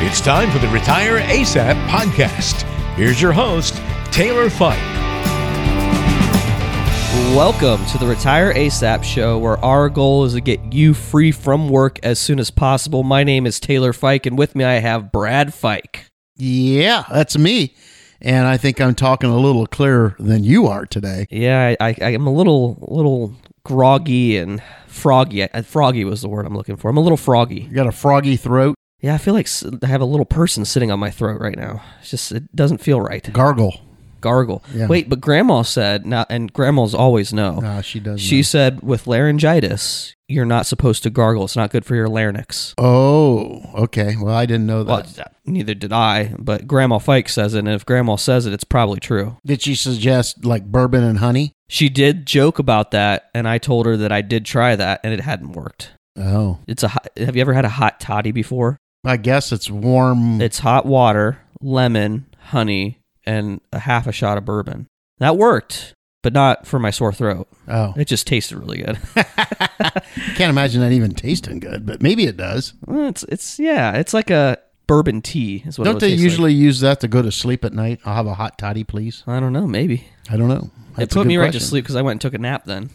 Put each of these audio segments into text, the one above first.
It's time for the Retire ASAP podcast. Here's your host, Taylor Fike. Welcome to the Retire ASAP show, where our goal is to get you free from work as soon as possible. My name is Taylor Fike, and with me I have Brad Fike. Yeah, that's me. And I think I'm talking a little clearer than you are today. Yeah, I, I, I'm a little, little groggy and froggy. Froggy was the word I'm looking for. I'm a little froggy. You got a froggy throat, Yeah, I feel like I have a little person sitting on my throat right now. It's just it doesn't feel right. gargle. Gargle. Yeah. Wait, but Grandma said now, and Grandmas always know. Ah, she does. She know. said with laryngitis, you're not supposed to gargle. It's not good for your larynx. Oh, okay. Well, I didn't know that. Well, neither did I, but Grandma Fike says it, and if Grandma says it, it's probably true. Did she suggest like bourbon and honey? She did joke about that, and I told her that I did try that, and it hadn't worked. Oh, It's a. hot- Have you ever had a hot toddy before? I guess it's warm. It's hot water, lemon, honey, and a half a shot of bourbon. That worked, but not for my sore throat. oh, It just tasted really good. can't imagine that even tasting good, but maybe it does. Well, it's it's yeah, it's like a bourbon tea. Is what Don't they taste like. usually use that to go to sleep at night? I'll have a hot toddy, please. I don't know. Maybe I don't know. it That's a put me right to sleep because I went and took a nap. Then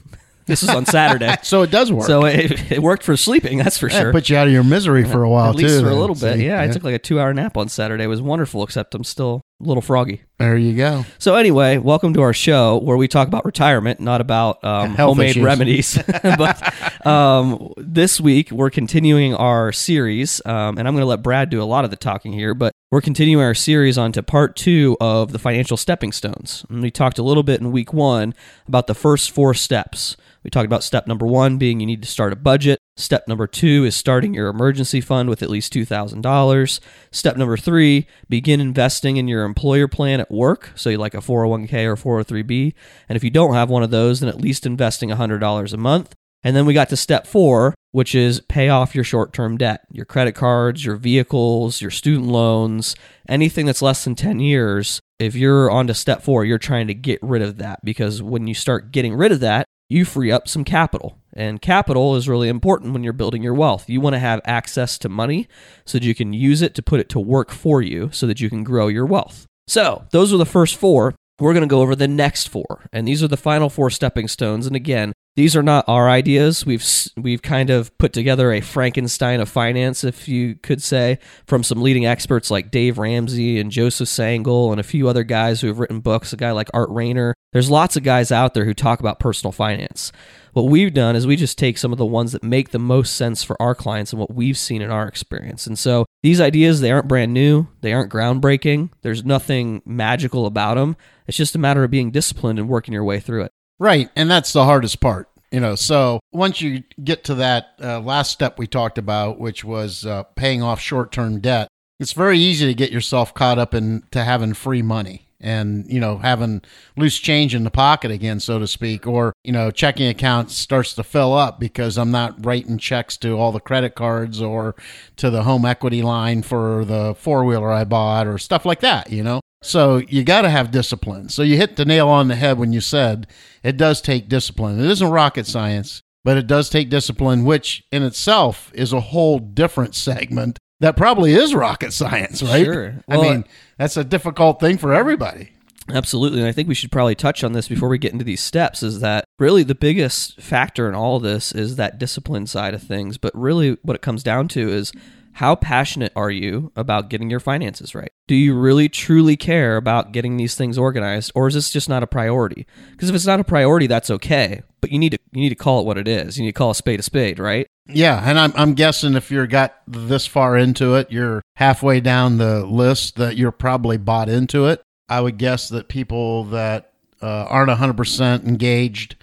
this was on Saturday, So it does work. so it, it worked for sleeping. That's for sure. put you out of your misery for a while At least too. for a little bit. See? Yeah, I took like a two-hour nap on Saturday. It was wonderful, except I'm still a little froggy. There you go. So anyway, welcome to our show where we talk about retirement, not about um, Health homemade issues. remedies. but um, this week we're continuing our series, um, and I'm going to let Brad do a lot of the talking here. But we're continuing our series on to part two of the financial stepping stones. And we talked a little bit in week one about the first four steps. We talked about step number one being you need to start a budget. Step number two is starting your emergency fund with at least $2,000. Step number three, begin investing in your employer plan at work. So you like a 401k or 403b. And if you don't have one of those, then at least investing $100 a month. And then we got to step four, which is pay off your short term debt, your credit cards, your vehicles, your student loans, anything that's less than 10 years. If you're on to step four, you're trying to get rid of that because when you start getting rid of that, you free up some capital. And capital is really important when you're building your wealth. You want to have access to money so that you can use it to put it to work for you so that you can grow your wealth. So, those are the first four. We're going to go over the next four. And these are the final four stepping stones. And again, these are not our ideas. We've we've kind of put together a Frankenstein of finance, if you could say, from some leading experts like Dave Ramsey and Joseph Sangl and a few other guys who have written books. A guy like Art Rainer. There's lots of guys out there who talk about personal finance. What we've done is we just take some of the ones that make the most sense for our clients and what we've seen in our experience. And so these ideas, they aren't brand new, they aren't groundbreaking. There's nothing magical about them. It's just a matter of being disciplined and working your way through it. Right, and that's the hardest part. You know, so once you get to that uh, last step we talked about, which was uh, paying off short-term debt, it's very easy to get yourself caught up in to having free money and you know having loose change in the pocket again, so to speak, or you know checking account starts to fill up because I'm not writing checks to all the credit cards or to the home equity line for the four wheeler I bought or stuff like that. You know, so you got to have discipline. So you hit the nail on the head when you said it does take discipline. It isn't rocket science, but it does take discipline, which in itself is a whole different segment that probably is rocket science, right? Sure. I mean, that's a difficult thing for everybody. Absolutely. And I think we should probably touch on this before we get into these steps is that really the biggest factor in all this is that discipline side of things. But really, what it comes down to is how passionate are you about getting your finances right? Do you really truly care about getting these things organized or is this just not a priority? Because if it's not a priority, that's okay. But you need to you need to call it what it is. You need to call a spade a spade, right? Yeah, and I'm I'm guessing if you're got this far into it, you're halfway down the list that you're probably bought into it. I would guess that people that uh, aren't 100% engaged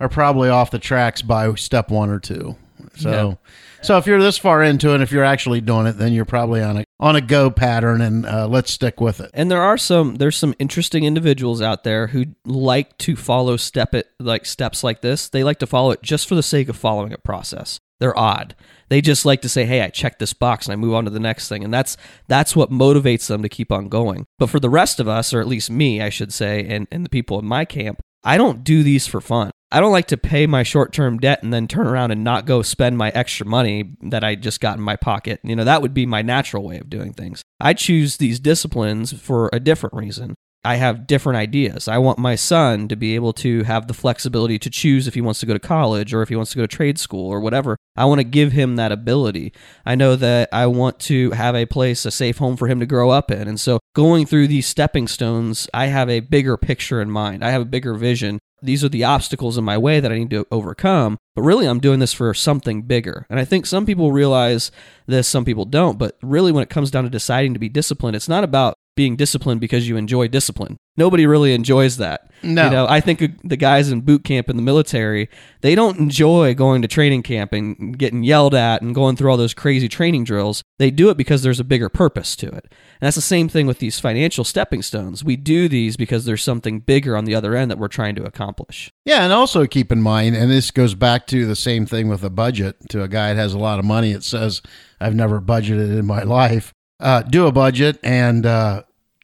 are probably off the tracks by step one or two. So, so if you're this far into it, if you're actually doing it, then you're probably on a on a go pattern, and uh, let's stick with it. And there are some there's some interesting individuals out there who like to follow step it like steps like this. They like to follow it just for the sake of following a process. They're odd. They just like to say, "Hey, I checked this box and I move on to the next thing." And that's that's what motivates them to keep on going. But for the rest of us, or at least me, I should say, and and the people in my camp, I don't do these for fun. I don't like to pay my short term debt and then turn around and not go spend my extra money that I just got in my pocket. You know, that would be my natural way of doing things. I choose these disciplines for a different reason. I have different ideas. I want my son to be able to have the flexibility to choose if he wants to go to college or if he wants to go to trade school or whatever. I want to give him that ability. I know that I want to have a place, a safe home for him to grow up in. And so going through these stepping stones, I have a bigger picture in mind. I have a bigger vision. These are the obstacles in my way that I need to overcome. But really, I'm doing this for something bigger. And I think some people realize this, some people don't. But really, when it comes down to deciding to be disciplined, it's not about being disciplined because you enjoy discipline. Nobody really enjoys that. No. You know, I think the guys in boot camp in the military, they don't enjoy going to training camp and getting yelled at and going through all those crazy training drills. They do it because there's a bigger purpose to it. And that's the same thing with these financial stepping stones. We do these because there's something bigger on the other end that we're trying to accomplish. Yeah, and also keep in mind, and this goes back to the same thing with a budget. To a guy that has a lot of money, it says, I've never budgeted in my life. Uh, do a budget and uh,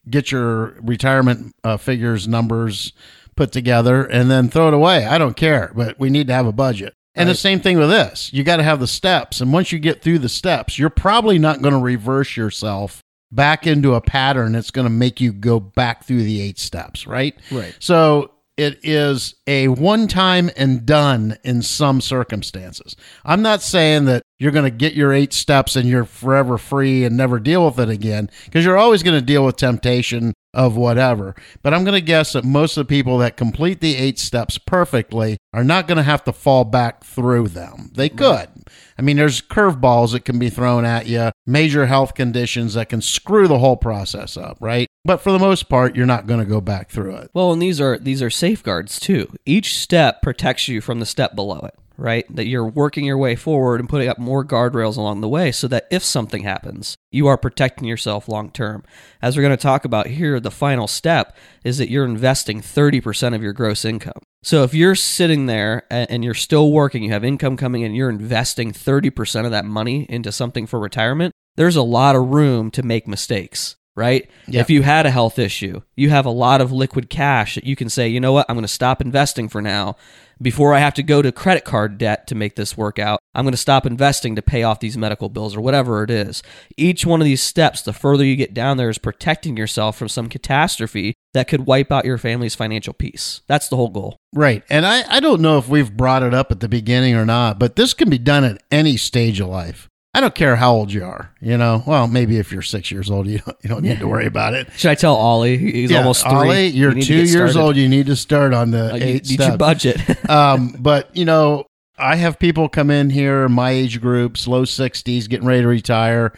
get your retirement uh, figures numbers put together and then throw it away. I don't care, but we need to have a budget. And the same thing with this. You got to have the steps. And once you get through the steps, you're probably not going to reverse yourself back into a pattern that's going to make you go back through the eight steps, right? Right. So it is a one time and done in some circumstances. I'm not saying that you're going to get your eight steps and you're forever free and never deal with it again because you're always going to deal with temptation of whatever. But I'm going to guess that most of the people that complete the eight steps perfectly are not going to have to fall back through them. They could. I mean, there's curveballs that can be thrown at you, major health conditions that can screw the whole process up, right? But for the most part, you're not going to go back through it. Well, and these are these are safeguards too. Each step protects you from the step below it, right? That you're working your way forward and putting up more guardrails along the way so that if something happens, you are protecting yourself long term. As we're going to talk about here, the final step is that you're investing 30% of your gross income. So if you're sitting there and you're still working, you have income coming in, you're investing 30% of that money into something for retirement, there's a lot of room to make mistakes right? Yeah. If you had a health issue, you have a lot of liquid cash that you can say, you know what, I'm going to stop investing for now. Before I have to go to credit card debt to make this work out, I'm going to stop investing to pay off these medical bills or whatever it is. Each one of these steps, the further you get down there, is protecting yourself from some catastrophe that could wipe out your family's financial peace. That's the whole goal. Right. And I, I don't know if we've brought it up at the beginning or not, but this can be done at any stage of life. I don't care how old you are, you know. Well, maybe if you're six years old, you don't, you don't need to worry about it. Should I tell Ollie? He's Yeah, almost three. Ollie, you're You two years started. old. You need to start on the Uh, you eight need your budget. um, but you know, I have people come in here, my age groups, low sixties, getting ready to retire,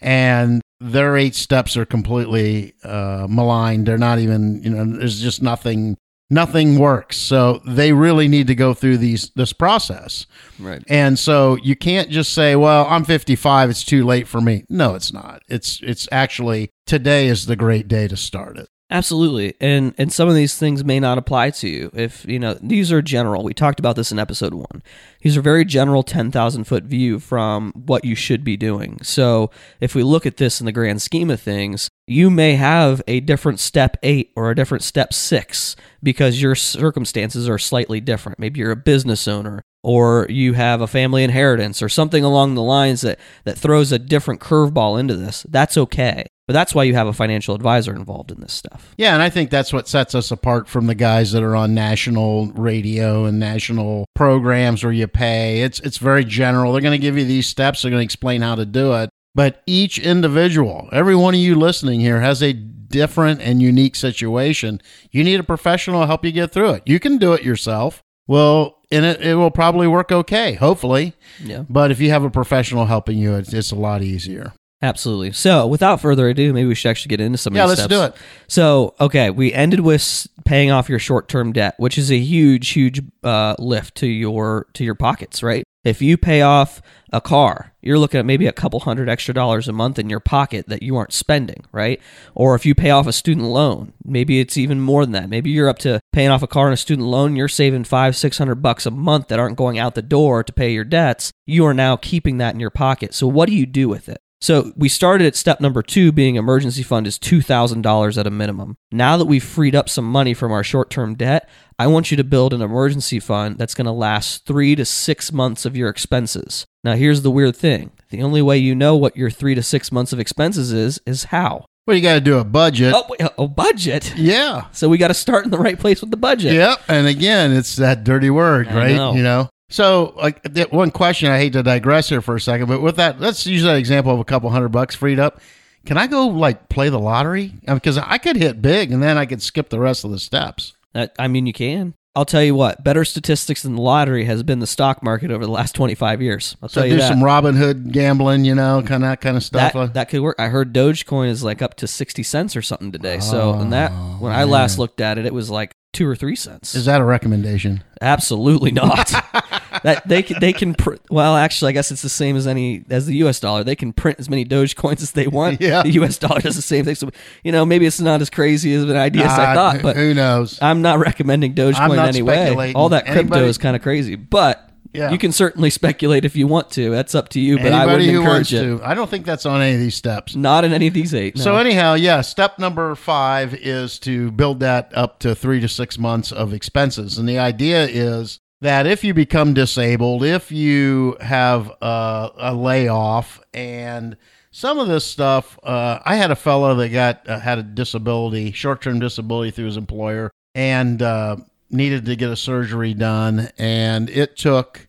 and their eight steps are completely uh, maligned. They're not even, you know, there's just nothing. Nothing works, so they really need to go through these this process. right. And so you can't just say, "Well, I'm 55, it's too late for me." No, it's not. It's it's actually today is the great day to start it. Absolutely. And and some of these things may not apply to you. If, you know, these are general. We talked about this in episode 1. These are very general 10,000 foot view from what you should be doing. So, if we look at this in the grand scheme of things, you may have a different step 8 or a different step 6 because your circumstances are slightly different. Maybe you're a business owner or you have a family inheritance or something along the lines that that throws a different curveball into this. That's okay. But that's why you have a financial advisor involved in this stuff. Yeah, and I think that's what sets us apart from the guys that are on national radio and national programs where you pay. It's it's very general. They're going to give you these steps. They're going to explain how to do it. But each individual, every one of you listening here, has a different and unique situation. You need a professional to help you get through it. You can do it yourself. Well, and it, it will probably work okay, hopefully. Yeah. But if you have a professional helping you, it's, it's a lot easier. Absolutely. So, without further ado, maybe we should actually get into some of Yeah, these let's steps. do it. So, okay, we ended with paying off your short-term debt, which is a huge, huge uh, lift to your to your pockets, right? If you pay off a car, you're looking at maybe a couple hundred extra dollars a month in your pocket that you aren't spending, right? Or if you pay off a student loan, maybe it's even more than that. Maybe you're up to paying off a car and a student loan, you're saving five, six hundred bucks a month that aren't going out the door to pay your debts. You are now keeping that in your pocket. So what do you do with it? So we started at step number two, being emergency fund is $2,000 at a minimum. Now that we've freed up some money from our short term debt, I want you to build an emergency fund that's going to last three to six months of your expenses. Now, here's the weird thing the only way you know what your three to six months of expenses is, is how. Well, you got to do a budget. Oh, wait, a budget. Yeah. So we got to start in the right place with the budget. Yep. And again, it's that dirty word, I right? know. You know. So, like, that one question. I hate to digress here for a second, but with that, let's use that example of a couple hundred bucks freed up. Can I go like play the lottery? Because I could hit big, and then I could skip the rest of the steps. That- I mean, you can. I'll tell you what, better statistics than the lottery has been the stock market over the last 25 years. I'll So tell you do that. some Robinhood gambling, you know, kind of that kind of stuff. that, that could work. I heard Dogecoin is like up to 60 cents or something today. So, oh, and that, when I last looked at it, it was like two or three cents. Oh, Is that a recommendation? Absolutely not. that they can, they can print. Well, actually, I guess it's the same as any as the U.S. dollar. They can print as many Dogecoins as they want. Yeah. The U.S. dollar does the same thing. So you know, maybe it's not as crazy as an idea as I Uh, thought, but who knows? I'm not recommending Dogecoin not anyway. speculating. All that crypto Anybody- is kind of crazy, but. Yeah. You can certainly speculate if you want to. That's up to you, but I Anybody wouldn't who wants encourage it. to. I don't think that's on any of these steps. Not in any of these eight. No. So anyhow, yeah, step number five is to build that up to three to six months of expenses, and the idea is that if you become disabled, if you have a, a layoff, and some of this stuff, uh, I had a fellow that got uh, had a disability, short term disability through his employer, and uh, needed to get a surgery done, and it took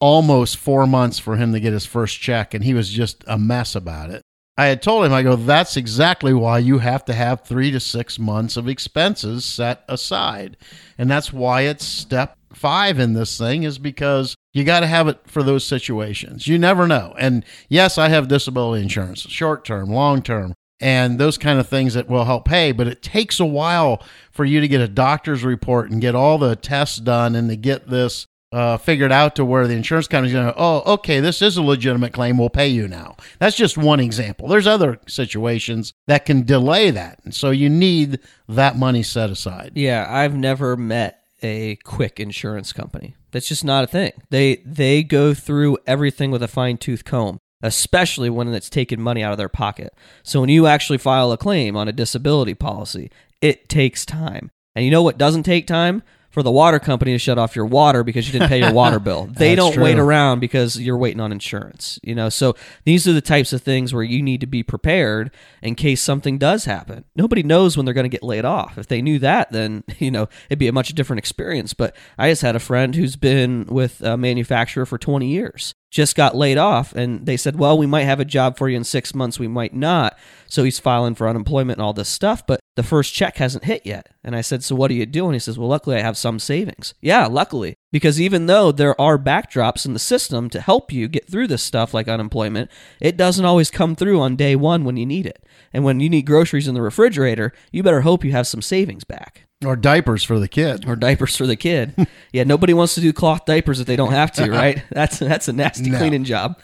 almost four months for him to get his first check, and he was just a mess about it. I had told him, I go, that's exactly why you have to have three to six months of expenses set aside. And that's why it's step five in this thing, is because you got to have it for those situations. You never know. And yes, I have disability insurance, short term, long term, and those kind of things that will help pay, but it takes a while for you to get a doctor's report and get all the tests done and to get this uh, figured out to where the insurance company's going to, oh, okay, this is a legitimate claim. We'll pay you now. That's just one example. There's other situations that can delay that. And so you need that money set aside. Yeah, I've never met a quick insurance company. That's just not a thing. They they go through everything with a fine tooth comb, especially when it's taking money out of their pocket. So when you actually file a claim on a disability policy, it takes time. And you know what doesn't take time? For the water company to shut off your water because you didn't pay your water bill. They don't wait around because you're waiting on insurance. You know, so these are the types of things where you need to be prepared in case something does happen. Nobody knows when they're going to get laid off. If they knew that, then you know it'd be a much different experience. But I just had a friend who's been with a manufacturer for 20 years, just got laid off, and they said, "Well, we might have a job for you in six months. We might not." So he's filing for unemployment and all this stuff, but the first check hasn't hit yet. And I said, "So what are you doing?" He says, "Well, luckily I have some savings." Yeah, luckily, because even though there are backdrops in the system to help you get through this stuff like unemployment, it doesn't always come through on day one when you need it. And when you need groceries in the refrigerator, you better hope you have some savings back. Or diapers for the kid. Or diapers for the kid. yeah, nobody wants to do cloth diapers if they don't have to, right? That's that's a nasty No. cleaning job.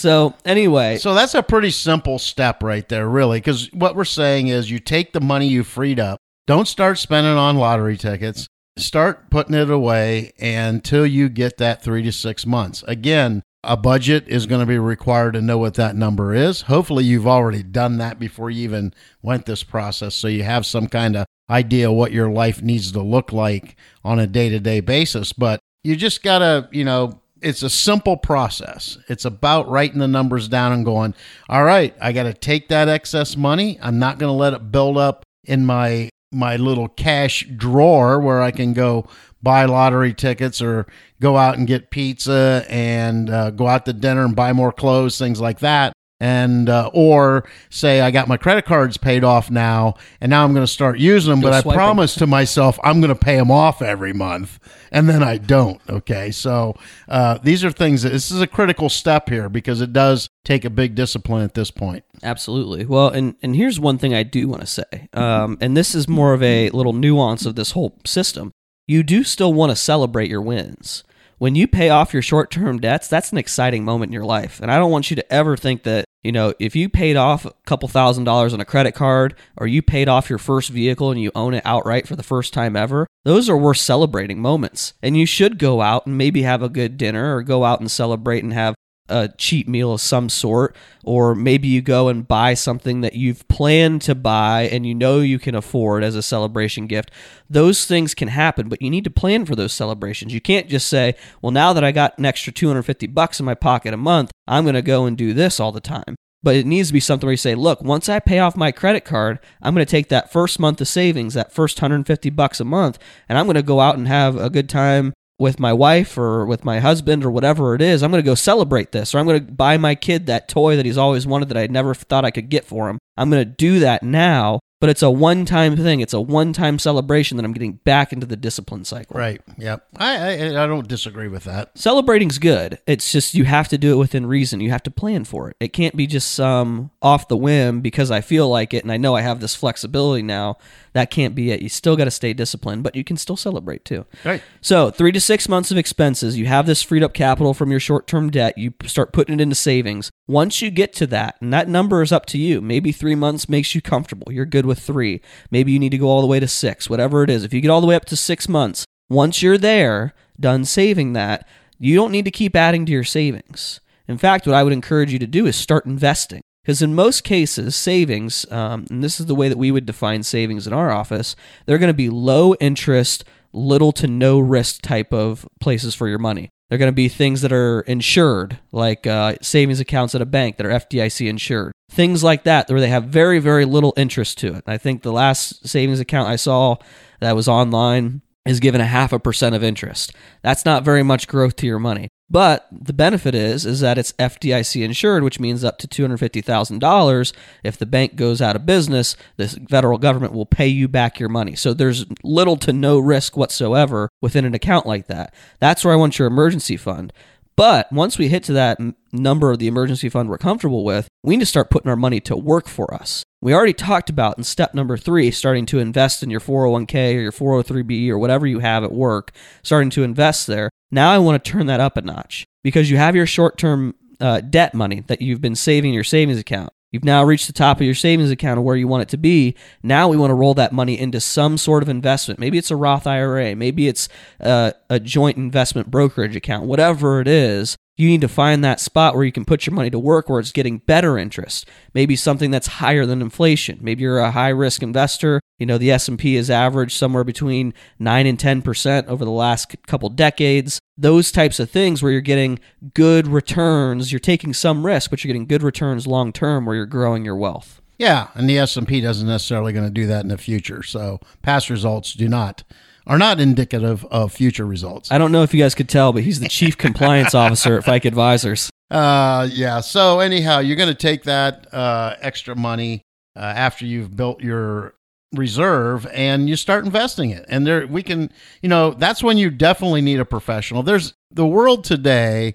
So anyway, So that's a pretty simple step right there, really, because what we're saying is you take the money you freed up, don't start spending on lottery tickets, start putting it away until you get that three to six months. Again, a budget is going to be required to know what that number is. Hopefully, you've already done that before you even went this process, so you have some kind of idea what your life needs to look like on a day to day basis. But you just got to, you know, it's a simple process. It's about writing the numbers down and going, all right, I got to take that excess money. I'm not going to let it build up in my my little cash drawer where I can go buy lottery tickets or go out and get pizza and uh, go out to dinner and buy more clothes, things like that. And uh, or say I got my credit cards paid off now, and now I'm going to start using them. Go but I promise to myself I'm going to pay them off every month, and then I don't. Okay, so uh, these are things. That, this is a critical step here because it does take a big discipline at this point. Absolutely. Well, and and here's one thing I do want to say, um, and this is more of a little nuance of this whole system. You do still want to celebrate your wins. When you pay off your short term debts, that's an exciting moment in your life. And I don't want you to ever think that, you know, if you paid off a couple thousand dollars on a credit card or you paid off your first vehicle and you own it outright for the first time ever, those are worth celebrating moments. And you should go out and maybe have a good dinner or go out and celebrate and have a cheap meal of some sort, or maybe you go and buy something that you've planned to buy and you know you can afford as a celebration gift. Those things can happen, but you need to plan for those celebrations. You can't just say, well, now that I got an extra 250 bucks in my pocket a month, I'm going to go and do this all the time. But it needs to be something where you say, look, once I pay off my credit card, I'm going to take that first month of savings, that first 150 bucks a month, and I'm going to go out and have a good time with my wife or with my husband or whatever it is. I'm going to go celebrate this, or I'm going to buy my kid that toy that he's always wanted that I never thought I could get for him. I'm going to do that now but it's a one time thing. It's a one time celebration that I'm getting back into the discipline cycle. Right. Yep. I, I I don't disagree with that. Celebrating's good. It's just you have to do it within reason. You have to plan for it. It can't be just some off the whim because I feel like it and I know I have this flexibility now. That can't be it. You still got to stay disciplined, but you can still celebrate too. Right. So, three to six months of expenses. You have this freed up capital from your short term debt. You start putting it into savings. Once you get to that, and that number is up to you, maybe three months makes you comfortable. You're good with three. Maybe you need to go all the way to six, whatever it is. If you get all the way up to six months, once you're there, done saving that, you don't need to keep adding to your savings. In fact, what I would encourage you to do is start investing. Because in most cases, savings, um, and this is the way that we would define savings in our office, they're going to be low interest, little to no risk type of places for your money. They're going to be things that are insured, like uh, savings accounts at a bank that are FDIC insured. Things like that, where they have very, very little interest to it. I think the last savings account I saw that was online is given a half a percent of interest. That's not very much growth to your money. But the benefit is is that it's FDIC insured, which means up to two hundred fifty thousand dollars. If the bank goes out of business, the federal government will pay you back your money. So there's little to no risk whatsoever within an account like that. That's where I want your emergency fund. But once we hit to that number of the emergency fund we're comfortable with, we need to start putting our money to work for us. We already talked about in step number three, starting to invest in your 401k or your 403b or whatever you have at work, starting to invest there. Now I want to turn that up a notch because you have your short term uh, debt money that you've been saving in your savings account. You've now reached the top of your savings account of where you want it to be. Now we want to roll that money into some sort of investment. Maybe it's a Roth IRA, maybe it's a, a joint investment brokerage account, whatever it is you need to find that spot where you can put your money to work where it's getting better interest. Maybe something that's higher than inflation. Maybe you're a high risk investor. You know the s&p has averaged somewhere between 9 and 10% over the last couple decades. Those types of things where you're getting good returns you're taking some risk but you're getting good returns long term where you're growing your wealth. Yeah and the s&p doesn't necessarily going to do that in the future so past results do not are not indicative of future results. I don't know if you guys could tell, but he's the chief compliance officer at Fike Advisors. Uh, yeah. So anyhow, you're going to take that uh, extra money uh, after you've built your reserve and you start investing it. And there, we can, you know, that's when you definitely need a professional. There's the world today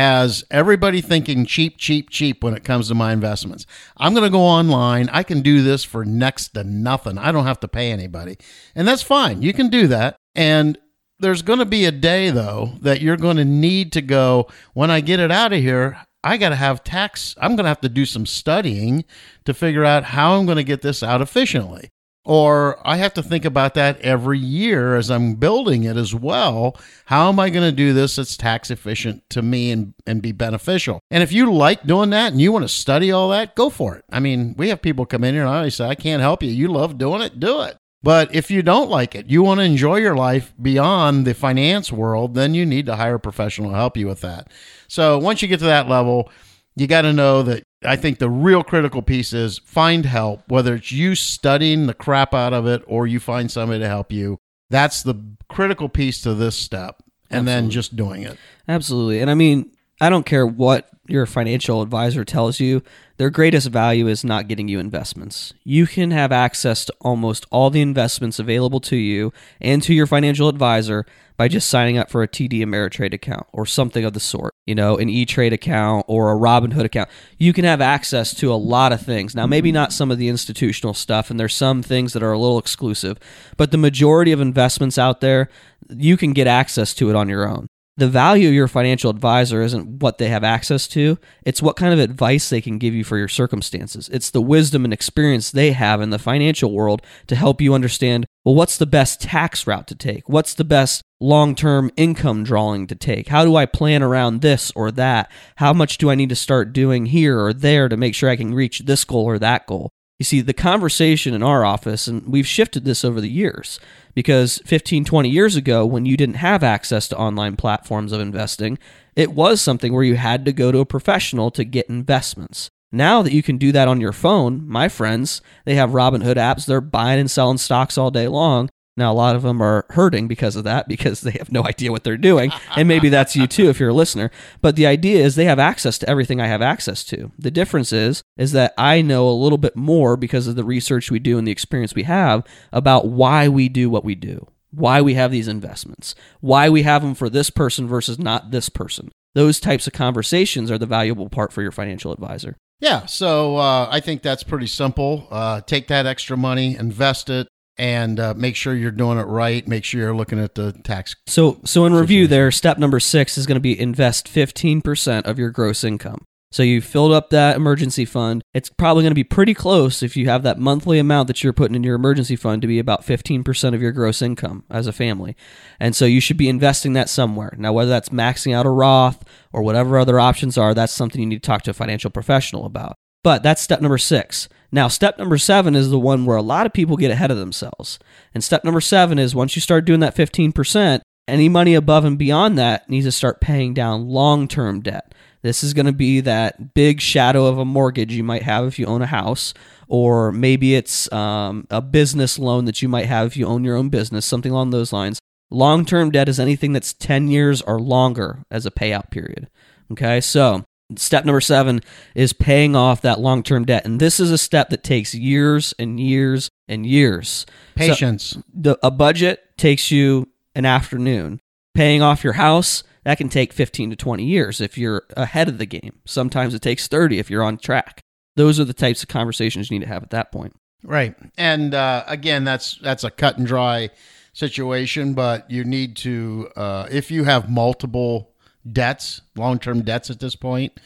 has everybody thinking cheap, cheap, cheap when it comes to my investments. I'm going to go online. I can do this for next to nothing. I don't have to pay anybody. And that's fine. You can do that. And there's going to be a day, though, that you're going to need to go, when I get it out of here, I got to have tax. I'm going to have to do some studying to figure out how I'm going to get this out efficiently. Or I have to think about that every year as I'm building it as well. How am I going to do this that's tax efficient to me and, and be beneficial? And if you like doing that and you want to study all that, go for it. I mean, we have people come in here and I always say, I can't help you. You love doing it, do it. But if you don't like it, you want to enjoy your life beyond the finance world, then you need to hire a professional to help you with that. So once you get to that level, you got to know that I think the real critical piece is find help, whether it's you studying the crap out of it or you find somebody to help you. That's the critical piece to this step. And Absolutely. then just doing it. Absolutely. And I mean, I don't care what your financial advisor tells you, their greatest value is not getting you investments. You can have access to almost all the investments available to you and to your financial advisor by just signing up for a TD Ameritrade account or something of the sort, you know, an E Trade account or a Robinhood account. You can have access to a lot of things. Now, maybe not some of the institutional stuff, and there's some things that are a little exclusive, but the majority of investments out there, you can get access to it on your own the value of your financial advisor isn't what they have access to, it's what kind of advice they can give you for your circumstances. It's the wisdom and experience they have in the financial world to help you understand well, what's the best tax route to take? What's the best long term income drawing to take? How do I plan around this or that? How much do I need to start doing here or there to make sure I can reach this goal or that goal? You see, the conversation in our office, and we've shifted this over the years, because 15, 20 years ago, when you didn't have access to online platforms of investing, it was something where you had to go to a professional to get investments. Now that you can do that on your phone, my friends, they have Robinhood apps. They're buying and selling stocks all day long. Now, a lot of them are hurting because of that because they have no idea what they're doing. And maybe that's you too if you're a listener. But the idea is they have access to everything I have access to. The difference is is that I know a little bit more because of the research we do and the experience we have about why we do what we do. Why we have these investments. Why we have them for this person versus not this person. Those types of conversations are the valuable part for your financial advisor. Yeah, so uh, I think that's pretty simple. Uh, take that extra money, invest it, and uh, make sure you're doing it right. Make sure you're looking at the tax. So, so in review, there, step number six is going to be invest 15% of your gross income. So you filled up that emergency fund. It's probably going to be pretty close if you have that monthly amount that you're putting in your emergency fund to be about 15% of your gross income as a family. And so you should be investing that somewhere. Now, whether that's maxing out a Roth or whatever other options are, that's something you need to talk to a financial professional about. But that's step number six. Now, step number seven is the one where a lot of people get ahead of themselves. And step number seven is once you start doing that 15%, any money above and beyond that needs to start paying down long term debt. This is going to be that big shadow of a mortgage you might have if you own a house, or maybe it's um, a business loan that you might have if you own your own business, something along those lines. Long term debt is anything that's 10 years or longer as a payout period. Okay, so step number seven is paying off that long term debt. And this is a step that takes years and years and years. Patience. So the, a budget takes you an afternoon. Paying off your house that can take 15 to 20 years if you're ahead of the game. Sometimes it takes 30 if you're on track. Those are the types of conversations you need to have at that point. Right. And uh, again, that's that's a cut and dry situation, but you need to uh, if you have multiple debts, long-term debts at this point,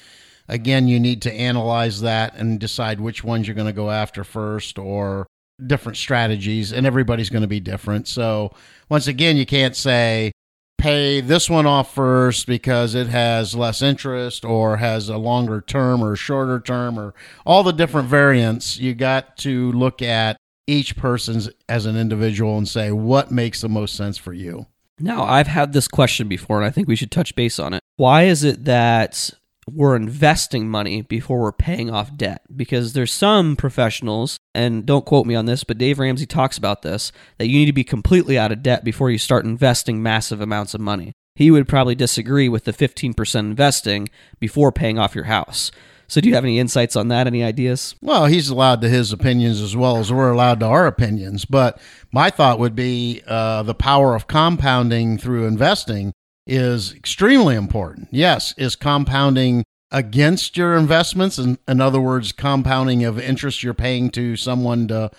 again, you need to analyze that and decide which ones you're going to go after first or different strategies and everybody's going to be different. So, once again, you can't say pay this one off first because it has less interest or has a longer term or shorter term or all the different variants. You got to look at each person's as an individual and say what makes the most sense for you. Now, I've had this question before and I think we should touch base on it. Why is it that we're investing money before we're paying off debt because there's some professionals and don't quote me on this but Dave Ramsey talks about this that you need to be completely out of debt before you start investing massive amounts of money. He would probably disagree with the 15% investing before paying off your house. So do you have any insights on that? Any ideas? Well, he's allowed to his opinions as well as we're allowed to our opinions. But my thought would be uh, the power of compounding through investing is extremely important. Yes, is compounding against your investments, in, in other words, compounding of interest you're paying to someone to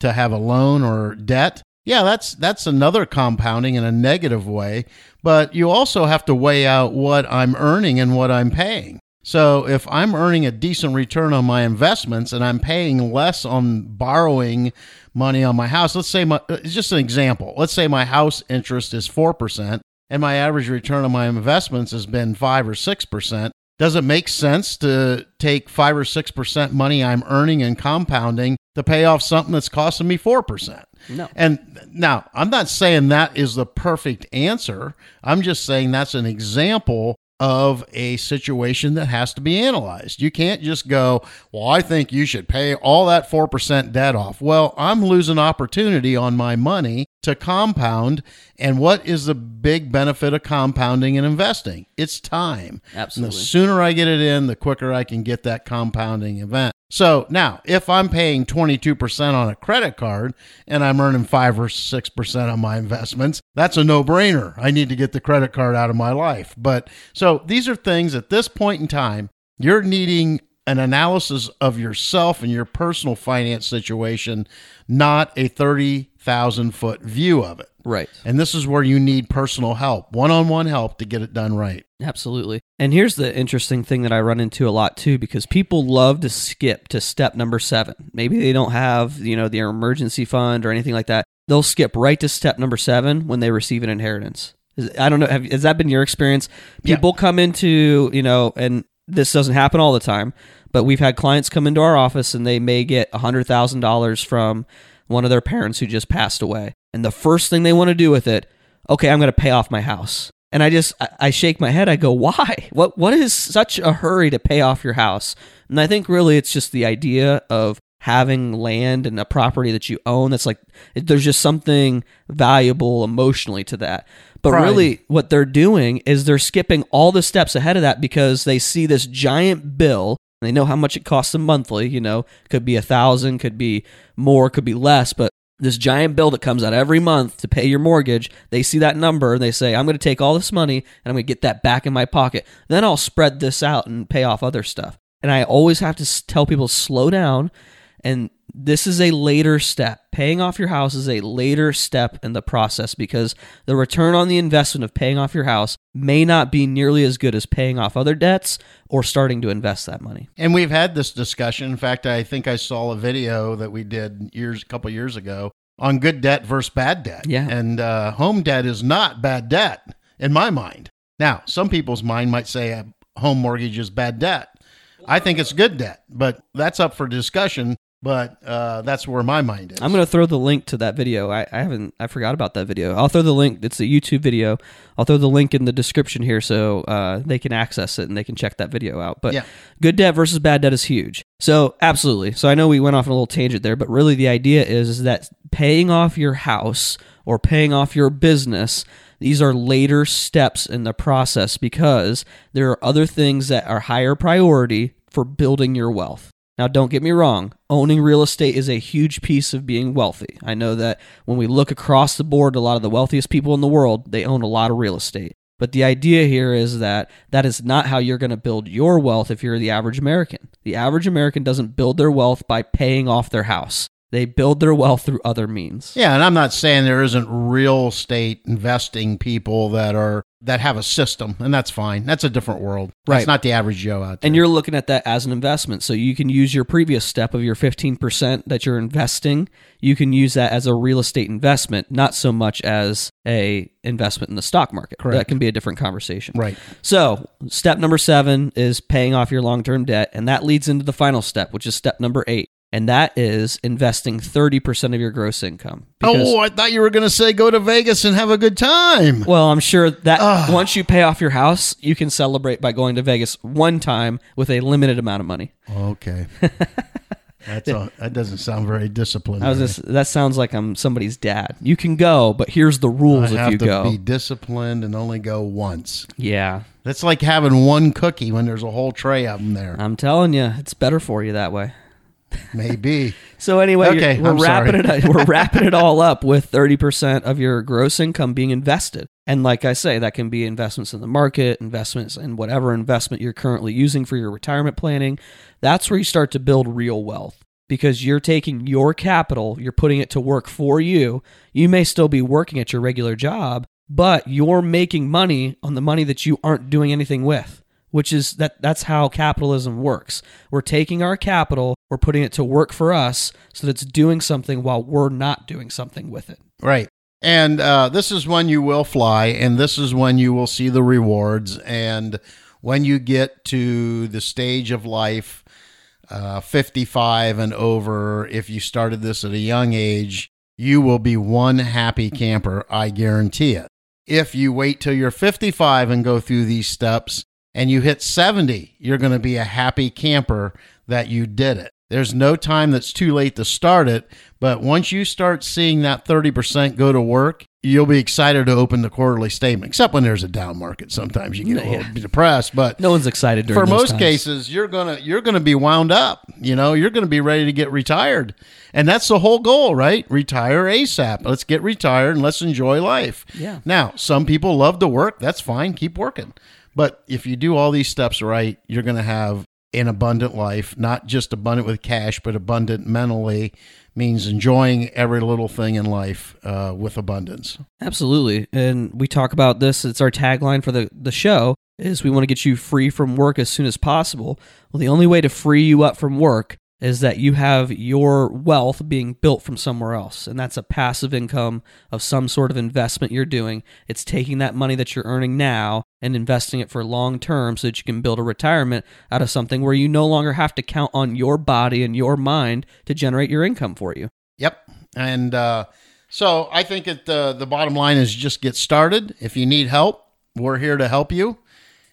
to have a loan or debt. Yeah, that's that's another compounding in a negative way, but you also have to weigh out what I'm earning and what I'm paying. So if I'm earning a decent return on my investments and I'm paying less on borrowing money on my house, let's say my it's just an example. Let's say my house interest is 4% and my average return on my investments has been 5 or 6%, does it make sense to take 5 or 6% money I'm earning and compounding to pay off something that's costing me 4%? No. And now, I'm not saying that is the perfect answer. I'm just saying that's an example of a situation that has to be analyzed. You can't just go, well, I think you should pay all that 4% debt off. Well, I'm losing opportunity on my money to compound. And what is the big benefit of compounding and investing? It's time. Absolutely. And the sooner I get it in, the quicker I can get that compounding event. So now, if I'm paying 22% on a credit card and I'm earning 5 or 6% on my investments, that's a no brainer. I need to get the credit card out of my life. But so these are things at this point in time, you're needing an analysis of yourself and your personal finance situation, not a 30,000 foot view of it. Right. And this is where you need personal help, one on one help to get it done right. Absolutely. And here's the interesting thing that I run into a lot too, because people love to skip to step number seven. Maybe they don't have, you know, their emergency fund or anything like that. They'll skip right to step number seven when they receive an inheritance. I don't know. Have, has that been your experience? Yeah. People come into, you know, and this doesn't happen all the time, but we've had clients come into our office and they may get $100,000 from one of their parents who just passed away. And the first thing they want to do with it, okay, I'm going to pay off my house. And I just I- shake my head. I go, "Why? What what is such a hurry to pay off your house?" And I think really it's just the idea of having land and a property that you own that's like there's just something valuable emotionally to that. But really what they're doing is they're skipping all the steps ahead of that because they see this giant bill And they know how much it costs them monthly, you know, could be a thousand, could be more, could be less, but this giant bill that comes out every month to pay your mortgage, they see that number and they say, I'm going to take all this money and I'm going to get that back in my pocket. Then I'll spread this out and pay off other stuff. And I always have to tell people slow down. And this is a later step. Paying off your house is a later step in the process because the return on the investment of paying off your house may not be nearly as good as paying off other debts or starting to invest that money. And we've had this discussion. In fact, I think I saw a video that we did years, a couple years ago on good debt versus bad debt. Yeah. And uh, home debt is not bad debt in my mind. Now, some people's mind might say a home mortgage is bad debt. I think it's good debt, but that's up for discussion. But uh, that's where my mind is. I'm going to throw the link to that video. I, I haven't, I forgot about that video. I'll throw the link. It's a YouTube video. I'll throw the link in the description here so uh, they can access it and they can check that video out. But Yeah. good debt versus bad debt is huge. So, absolutely. So, I know we went off on a little tangent there, but really the idea is, is that paying off your house or paying off your business, these are later steps in the process because there are other things that are higher priority for building your wealth. Now, don't get me wrong, owning real estate is a huge piece of being wealthy. I know that when we look across the board, a lot of the wealthiest people in the world, they own a lot of real estate. But the idea here is that that is not how you're going to build your wealth if you're the average American. The average American doesn't build their wealth by paying off their house. They build their wealth through other means. Yeah, and I'm not saying there isn't real estate investing people that are that have a system, and that's fine. That's a different world. Right. That's not the average Joe out there. And you're looking at that as an investment. So you can use your previous step of your 15% that you're investing. You can use that as a real estate investment, not so much as a investment in the stock market. Correct. That can be a different conversation. right. So, step number 7 is paying off your long-term debt, and that leads into the final step, which is step number 8. And that is investing 30% of your gross income. Oh, because- oh, I thought you were going to say go to Vegas and have a good time. Well, I'm sure that Ugh. once you pay off your house, you can celebrate by going to Vegas one time with a limited amount of money. Okay. That's a, that doesn't sound very disciplined. I was just that sounds like I'm somebody's dad. You can go, but here's the I rules if have you to go. be disciplined and only go once. yeah, That's like having one cookie when there's a whole tray of them there. I'm telling you, it's better for you that way. Maybe. So anyway, Okay, we're I'm wrapping sorry. it we're wrapping it all up with 30% of your gross income being invested. And like I say, that can be investments in the market, investments in whatever investment you're currently using for your retirement planning. That's where you start to build real wealth because you're taking your capital, you're putting it to work for you. You may still be working at your regular job, but you're making money on the money that you aren't doing anything with which is that that's how capitalism works. We're taking our capital, we're putting it to work for us so that it's doing something while we're not doing something with it. Right. And uh, this is when you will fly, and this is when you will see the rewards. And when you get to the stage of life, uh, 55 and over, if you started this at a young age, you will be one happy camper, I guarantee it. If you wait till you're 55 and go through these steps and you hit 70, you're going to be a happy camper that you did it. There's no time that's too late to start it, but once you start seeing that 30% go to work, you'll be excited to open the quarterly statement, except when there's a down market. Sometimes you get a little depressed, but No one's excited during for most times. cases you're gonna you're gonna be wound up you know you're gonna be ready to get retired and that's the whole goal right retire asap let's get retired and let's enjoy life Yeah. now some people love to work that's fine keep working but if you do all these steps right you're gonna have an abundant life, not just abundant with cash, but abundant mentally means enjoying every little thing in life uh, with abundance. Absolutely. And we talk about this. It's our tagline for the, the show is we want to get you free from work as soon as possible. Well, the only way to free you up from work is that you have your wealth being built from somewhere else. And that's a passive income of some sort of investment you're doing. It's taking that money that you're earning now and investing it for long term so that you can build a retirement out of something where you no longer have to count on your body and your mind to generate your income for you. Yep. And uh, so I think that the, the bottom line is just get started. If you need help, we're here to help you.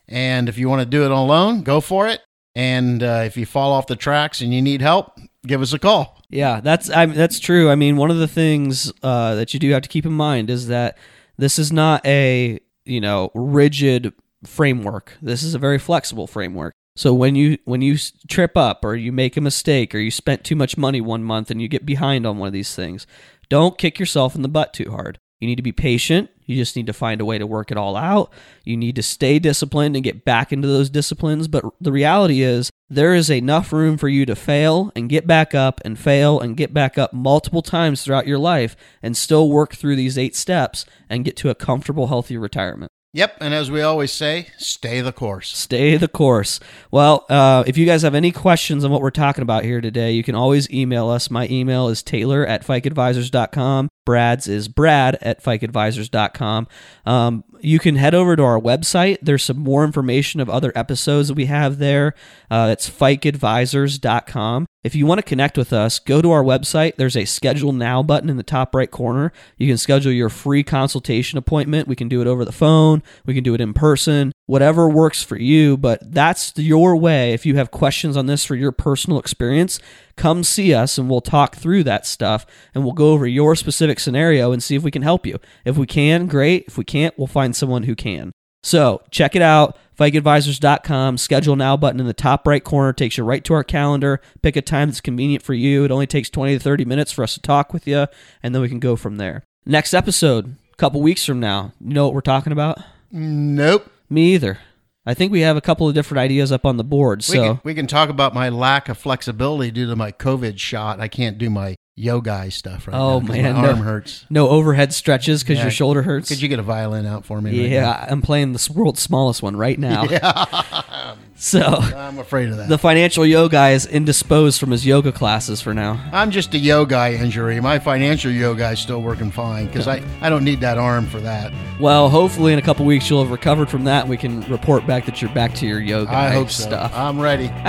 And if you want to do it alone, go for it. And uh, if you fall off the tracks and you need help, give us a call. Yeah, that's I, that's true. I mean, one of the things uh, that you do have to keep in mind is that this is not a you know rigid framework. This is a very flexible framework. So when you when you trip up or you make a mistake or you spent too much money one month and you get behind on one of these things, don't kick yourself in the butt too hard. You need to be patient. You just need to find a way to work it all out. You need to stay disciplined and get back into those disciplines. But the reality is, there is enough room for you to fail and get back up and fail and get back up multiple times throughout your life and still work through these eight steps and get to a comfortable, healthy retirement. Yep, and as we always say, stay the course. Stay the course. Well, uh, if you guys have any questions on what we're talking about here today, you can always email us. My email is taylor at fikeadvisors.com. Brad's is brad at fikeadvisors.com. Um, you can head over to our website. There's some more information of other episodes that we have there. Uh, it's fikeadvisors.com. If you want to connect with us, go to our website. There's a schedule now button in the top right corner. You can schedule your free consultation appointment. We can do it over the phone, we can do it in person, whatever works for you. But that's your way. If you have questions on this for your personal experience, come see us and we'll talk through that stuff and we'll go over your specific scenario and see if we can help you. If we can, great. If we can't, we'll find someone who can. So check it out, fikeadvisors.com. Schedule now button in the top right corner takes you right to our calendar. Pick a time that's convenient for you. It only takes 20 to 30 minutes for us to talk with you, and then we can go from there. Next episode, a couple weeks from now. You know what we're talking about? Nope. Me either. I think we have a couple of different ideas up on the board. We, So can, we can talk about my lack of flexibility due to my COVID shot. I can't do my yoga stuff right now. Oh, now man, my no. arm hurts. no overhead stretches because Yeah. your shoulder hurts. Could you get a violin out for me? right yeah, I'm playing the world's smallest one right now. Yeah. So? I'm afraid of that. the financial yo guy is indisposed from his yoga classes for now. I'm just a yoga injury. My financial yoga is still working fine because I, I don't need that arm for that. Well, hopefully in a couple weeks you'll have recovered from that and we can report back that you're back to your yoga I hope so. stuff. I'm ready.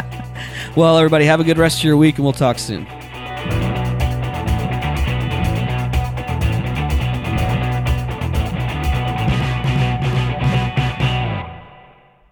Well, everybody have a good rest of your week and we'll talk soon.